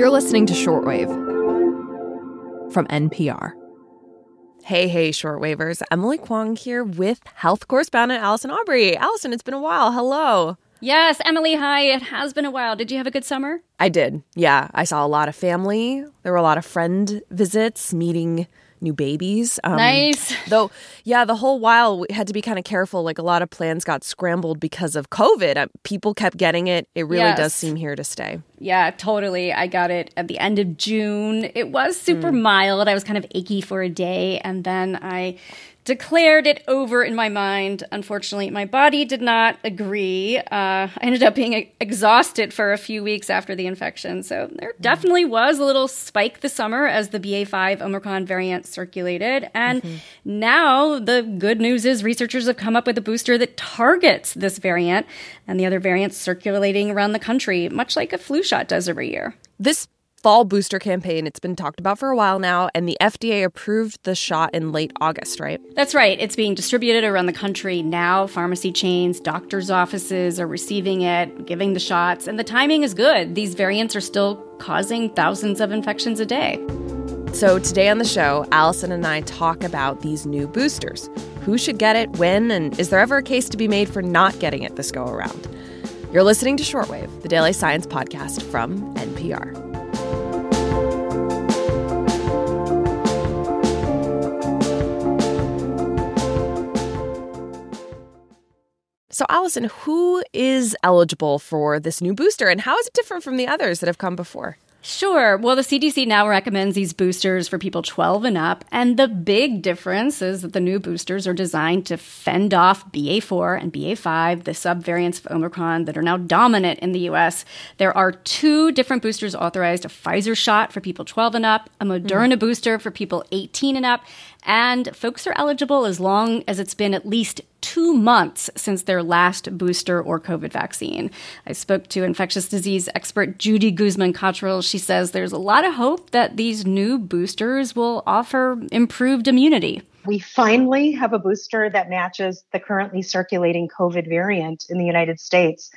You're listening to Shortwave from NPR. Hey, hey, shortwavers. Emily Kwong here with health correspondent Allison Aubrey. Allison, it's been a while. Hello. Yes, Emily, hi. It has been a while. Did you have a good summer? I did. Yeah, I saw a lot of family. There were a lot of friend visits, meeting new babies. Um, nice. Though, yeah, the whole while we had to be kind of careful. Like a lot of plans got scrambled because of COVID. Uh, people kept getting it. It really yes. does seem here to stay. Yeah, totally. I got it at the end of June. It was super mm. mild. I was kind of achy for a day. And then I declared it over in my mind. Unfortunately, my body did not agree. Uh, I ended up being exhausted for a few weeks after the infection. So there mm-hmm. definitely was a little spike this summer as the BA5 Omicron variant circulated. And mm-hmm. now the good news is researchers have come up with a booster that targets this variant and the other variants circulating around the country, much like a flu shot does every year. This fall booster campaign. It's been talked about for a while now, and the FDA approved the shot in late August, right? That's right. It's being distributed around the country now. Pharmacy chains, doctors' offices are receiving it, giving the shots, and the timing is good. These variants are still causing thousands of infections a day. So, today on the show, Allison and I talk about these new boosters. Who should get it, when, and is there ever a case to be made for not getting it this go around? You're listening to Shortwave, the daily science podcast from NPR. So, Allison, who is eligible for this new booster and how is it different from the others that have come before? Sure. Well, the CDC now recommends these boosters for people 12 and up. And the big difference is that the new boosters are designed to fend off BA4 and BA5, the subvariants of Omicron that are now dominant in the US. There are two different boosters authorized a Pfizer shot for people 12 and up, a Moderna mm. booster for people 18 and up, and folks are eligible as long as it's been at least two months since their last booster or COVID vaccine. I spoke to infectious disease expert Judy Guzman Cottrill. She says there's a lot of hope that these new boosters will offer improved immunity. We finally have a booster that matches the currently circulating COVID variant in the United States.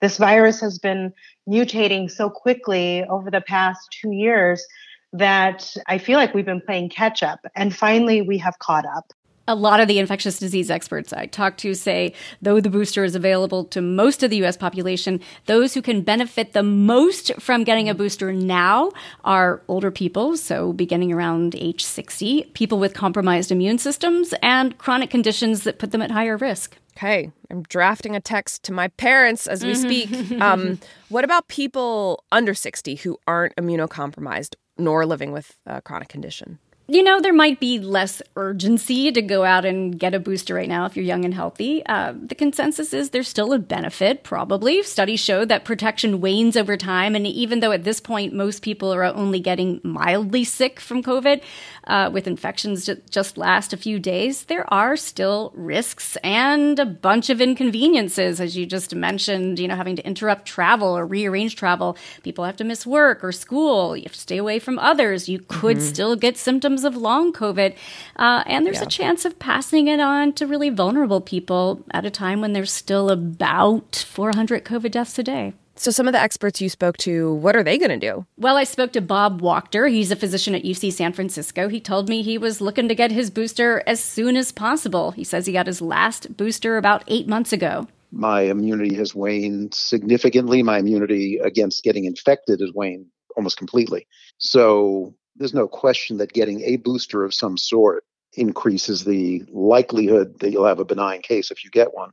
This virus has been mutating so quickly over the past two years that I feel like we've been playing catch up. And finally, we have caught up a lot of the infectious disease experts I talk to say, though the booster is available to most of the US population, those who can benefit the most from getting a booster now are older people, so beginning around age 60, people with compromised immune systems, and chronic conditions that put them at higher risk. Okay, I'm drafting a text to my parents as we speak. um, what about people under 60 who aren't immunocompromised nor living with a chronic condition? You know, there might be less urgency to go out and get a booster right now if you're young and healthy. Uh, the consensus is there's still a benefit, probably. Studies show that protection wanes over time. And even though at this point most people are only getting mildly sick from COVID, uh, with infections that just last a few days, there are still risks and a bunch of inconveniences, as you just mentioned, you know, having to interrupt travel or rearrange travel. People have to miss work or school. You have to stay away from others. You could mm-hmm. still get symptoms of long COVID. Uh, and there's yeah. a chance of passing it on to really vulnerable people at a time when there's still about 400 COVID deaths a day. So, some of the experts you spoke to, what are they going to do? Well, I spoke to Bob Wachter. He's a physician at UC San Francisco. He told me he was looking to get his booster as soon as possible. He says he got his last booster about eight months ago. My immunity has waned significantly. My immunity against getting infected has waned almost completely. So, there's no question that getting a booster of some sort increases the likelihood that you'll have a benign case if you get one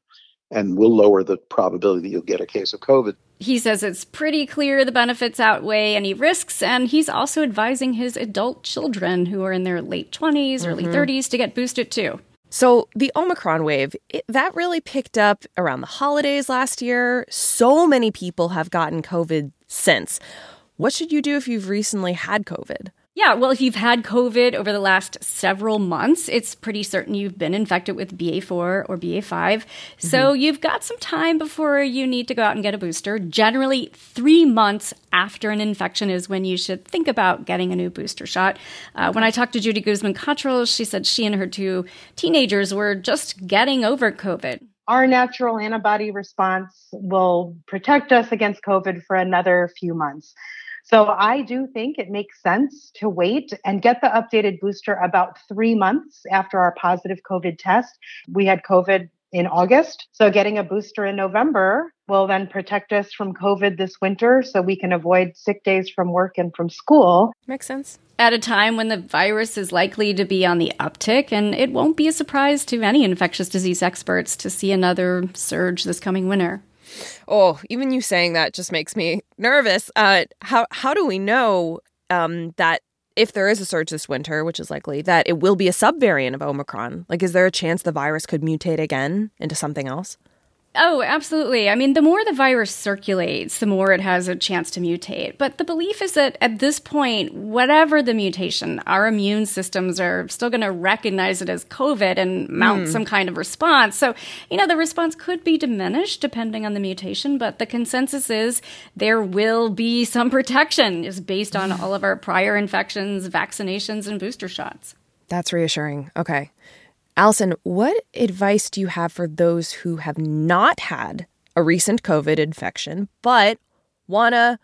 and will lower the probability that you'll get a case of COVID. He says it's pretty clear the benefits outweigh any risks, and he's also advising his adult children who are in their late 20s, mm-hmm. early 30s to get boosted too. So, the Omicron wave, it, that really picked up around the holidays last year. So many people have gotten COVID since. What should you do if you've recently had COVID? Yeah, well, if you've had COVID over the last several months, it's pretty certain you've been infected with BA4 or BA5. Mm-hmm. So you've got some time before you need to go out and get a booster. Generally, three months after an infection is when you should think about getting a new booster shot. Uh, when I talked to Judy Guzman Cottrill, she said she and her two teenagers were just getting over COVID. Our natural antibody response will protect us against COVID for another few months. So I do think it makes sense to wait and get the updated booster about three months after our positive COVID test. We had COVID in August. So getting a booster in November will then protect us from COVID this winter so we can avoid sick days from work and from school. Makes sense. At a time when the virus is likely to be on the uptick, and it won't be a surprise to any infectious disease experts to see another surge this coming winter. Oh, even you saying that just makes me nervous. Uh, how how do we know um, that if there is a surge this winter, which is likely, that it will be a subvariant of Omicron? Like, is there a chance the virus could mutate again into something else? Oh, absolutely. I mean, the more the virus circulates, the more it has a chance to mutate. But the belief is that at this point, whatever the mutation, our immune systems are still going to recognize it as COVID and mount mm. some kind of response. So, you know, the response could be diminished depending on the mutation, but the consensus is there will be some protection is based on all of our prior infections, vaccinations, and booster shots. That's reassuring. Okay. Allison, what advice do you have for those who have not had a recent COVID infection, but want to,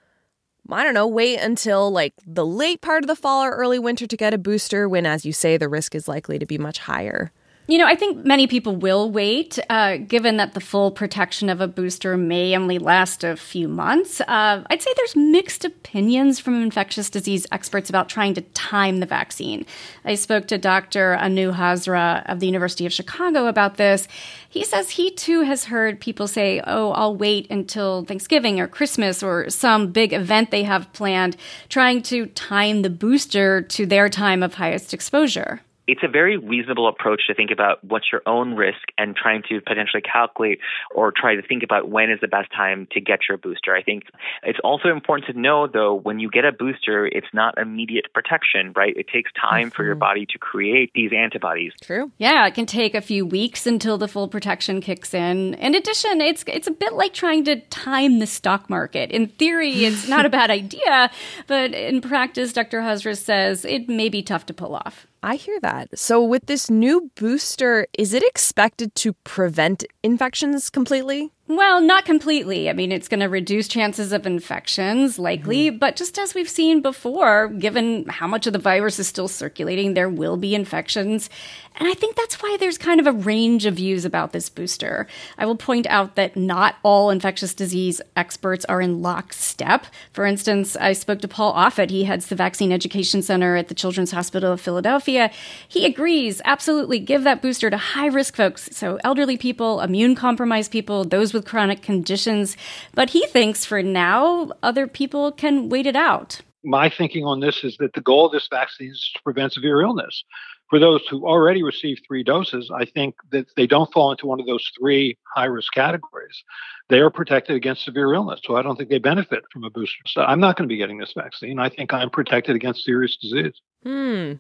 I don't know, wait until like the late part of the fall or early winter to get a booster when, as you say, the risk is likely to be much higher? You know, I think many people will wait, uh, given that the full protection of a booster may only last a few months. Uh, I'd say there's mixed opinions from infectious disease experts about trying to time the vaccine. I spoke to Dr. Anu Hazra of the University of Chicago about this. He says he too has heard people say, oh, I'll wait until Thanksgiving or Christmas or some big event they have planned, trying to time the booster to their time of highest exposure it's a very reasonable approach to think about what's your own risk and trying to potentially calculate or try to think about when is the best time to get your booster. I think it's also important to know, though, when you get a booster, it's not immediate protection, right? It takes time mm-hmm. for your mm-hmm. body to create these antibodies. True. Yeah, it can take a few weeks until the full protection kicks in. In addition, it's it's a bit like trying to time the stock market. In theory, it's not a bad idea, but in practice, Dr. Hazra says it may be tough to pull off. I hear that. So, with this new booster, is it expected to prevent infections completely? Well, not completely. I mean, it's going to reduce chances of infections, likely, mm-hmm. but just as we've seen before, given how much of the virus is still circulating, there will be infections. And I think that's why there's kind of a range of views about this booster. I will point out that not all infectious disease experts are in lockstep. For instance, I spoke to Paul Offit. He heads the Vaccine Education Center at the Children's Hospital of Philadelphia. He agrees, absolutely, give that booster to high risk folks. So, elderly people, immune compromised people, those with with chronic conditions. But he thinks for now, other people can wait it out. My thinking on this is that the goal of this vaccine is to prevent severe illness. For those who already received three doses, I think that they don't fall into one of those three high risk categories. They are protected against severe illness. So I don't think they benefit from a booster. So I'm not going to be getting this vaccine. I think I'm protected against serious disease. Hmm.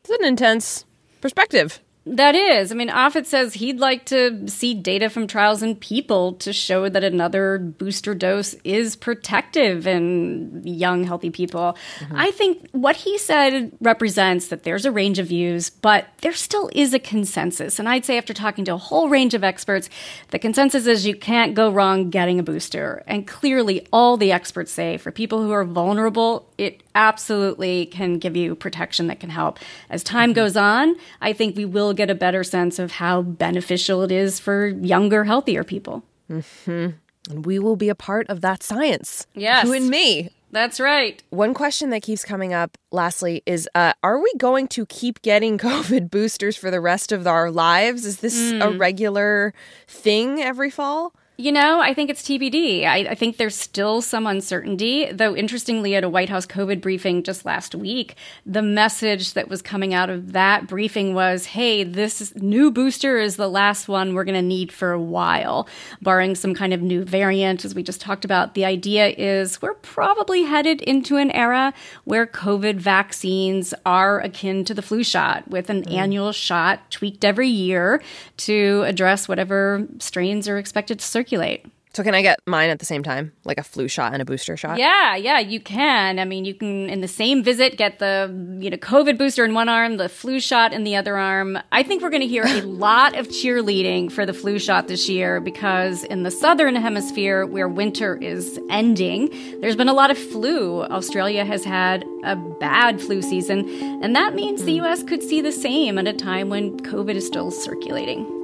It's an intense perspective. That is. I mean, Offit says he'd like to see data from trials in people to show that another booster dose is protective in young, healthy people. Mm-hmm. I think what he said represents that there's a range of views, but there still is a consensus. And I'd say, after talking to a whole range of experts, the consensus is you can't go wrong getting a booster. And clearly, all the experts say for people who are vulnerable, it absolutely can give you protection that can help. As time mm-hmm. goes on, I think we will get a better sense of how beneficial it is for younger, healthier people. Mm-hmm. And we will be a part of that science. Yes. You and me. That's right. One question that keeps coming up, lastly, is uh, Are we going to keep getting COVID boosters for the rest of our lives? Is this mm. a regular thing every fall? You know, I think it's TBD. I, I, think there's still some uncertainty, though, interestingly, at a White House COVID briefing just last week, the message that was coming out of that briefing was hey, this new booster is the last one we're going to need for a while, barring some kind of new variant, as we just talked about. The idea is we're probably headed into an era where COVID vaccines are akin to the flu shot, with an mm. annual shot tweaked every year to address whatever strains are expected to circulate circulate. So can I get mine at the same time, like a flu shot and a booster shot? Yeah, yeah, you can. I mean, you can in the same visit get the you know COVID booster in one arm, the flu shot in the other arm. I think we're going to hear a lot of cheerleading for the flu shot this year because in the southern hemisphere where winter is ending, there's been a lot of flu. Australia has had a bad flu season, and that means the hmm. US could see the same at a time when COVID is still circulating.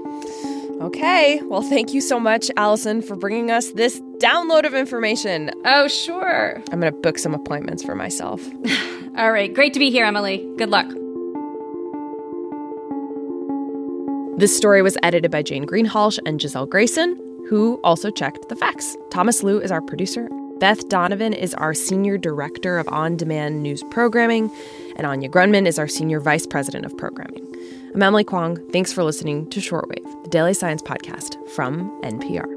Okay. Well, thank you so much, Allison, for bringing us this download of information. Oh, sure. I'm going to book some appointments for myself. All right. Great to be here, Emily. Good luck. This story was edited by Jane Greenhalgh and Giselle Grayson, who also checked the facts. Thomas Lu is our producer. Beth Donovan is our Senior Director of On Demand News Programming, and Anya Grundmann is our Senior Vice President of Programming. I'm Emily Kwong. Thanks for listening to Shortwave, the daily science podcast from NPR.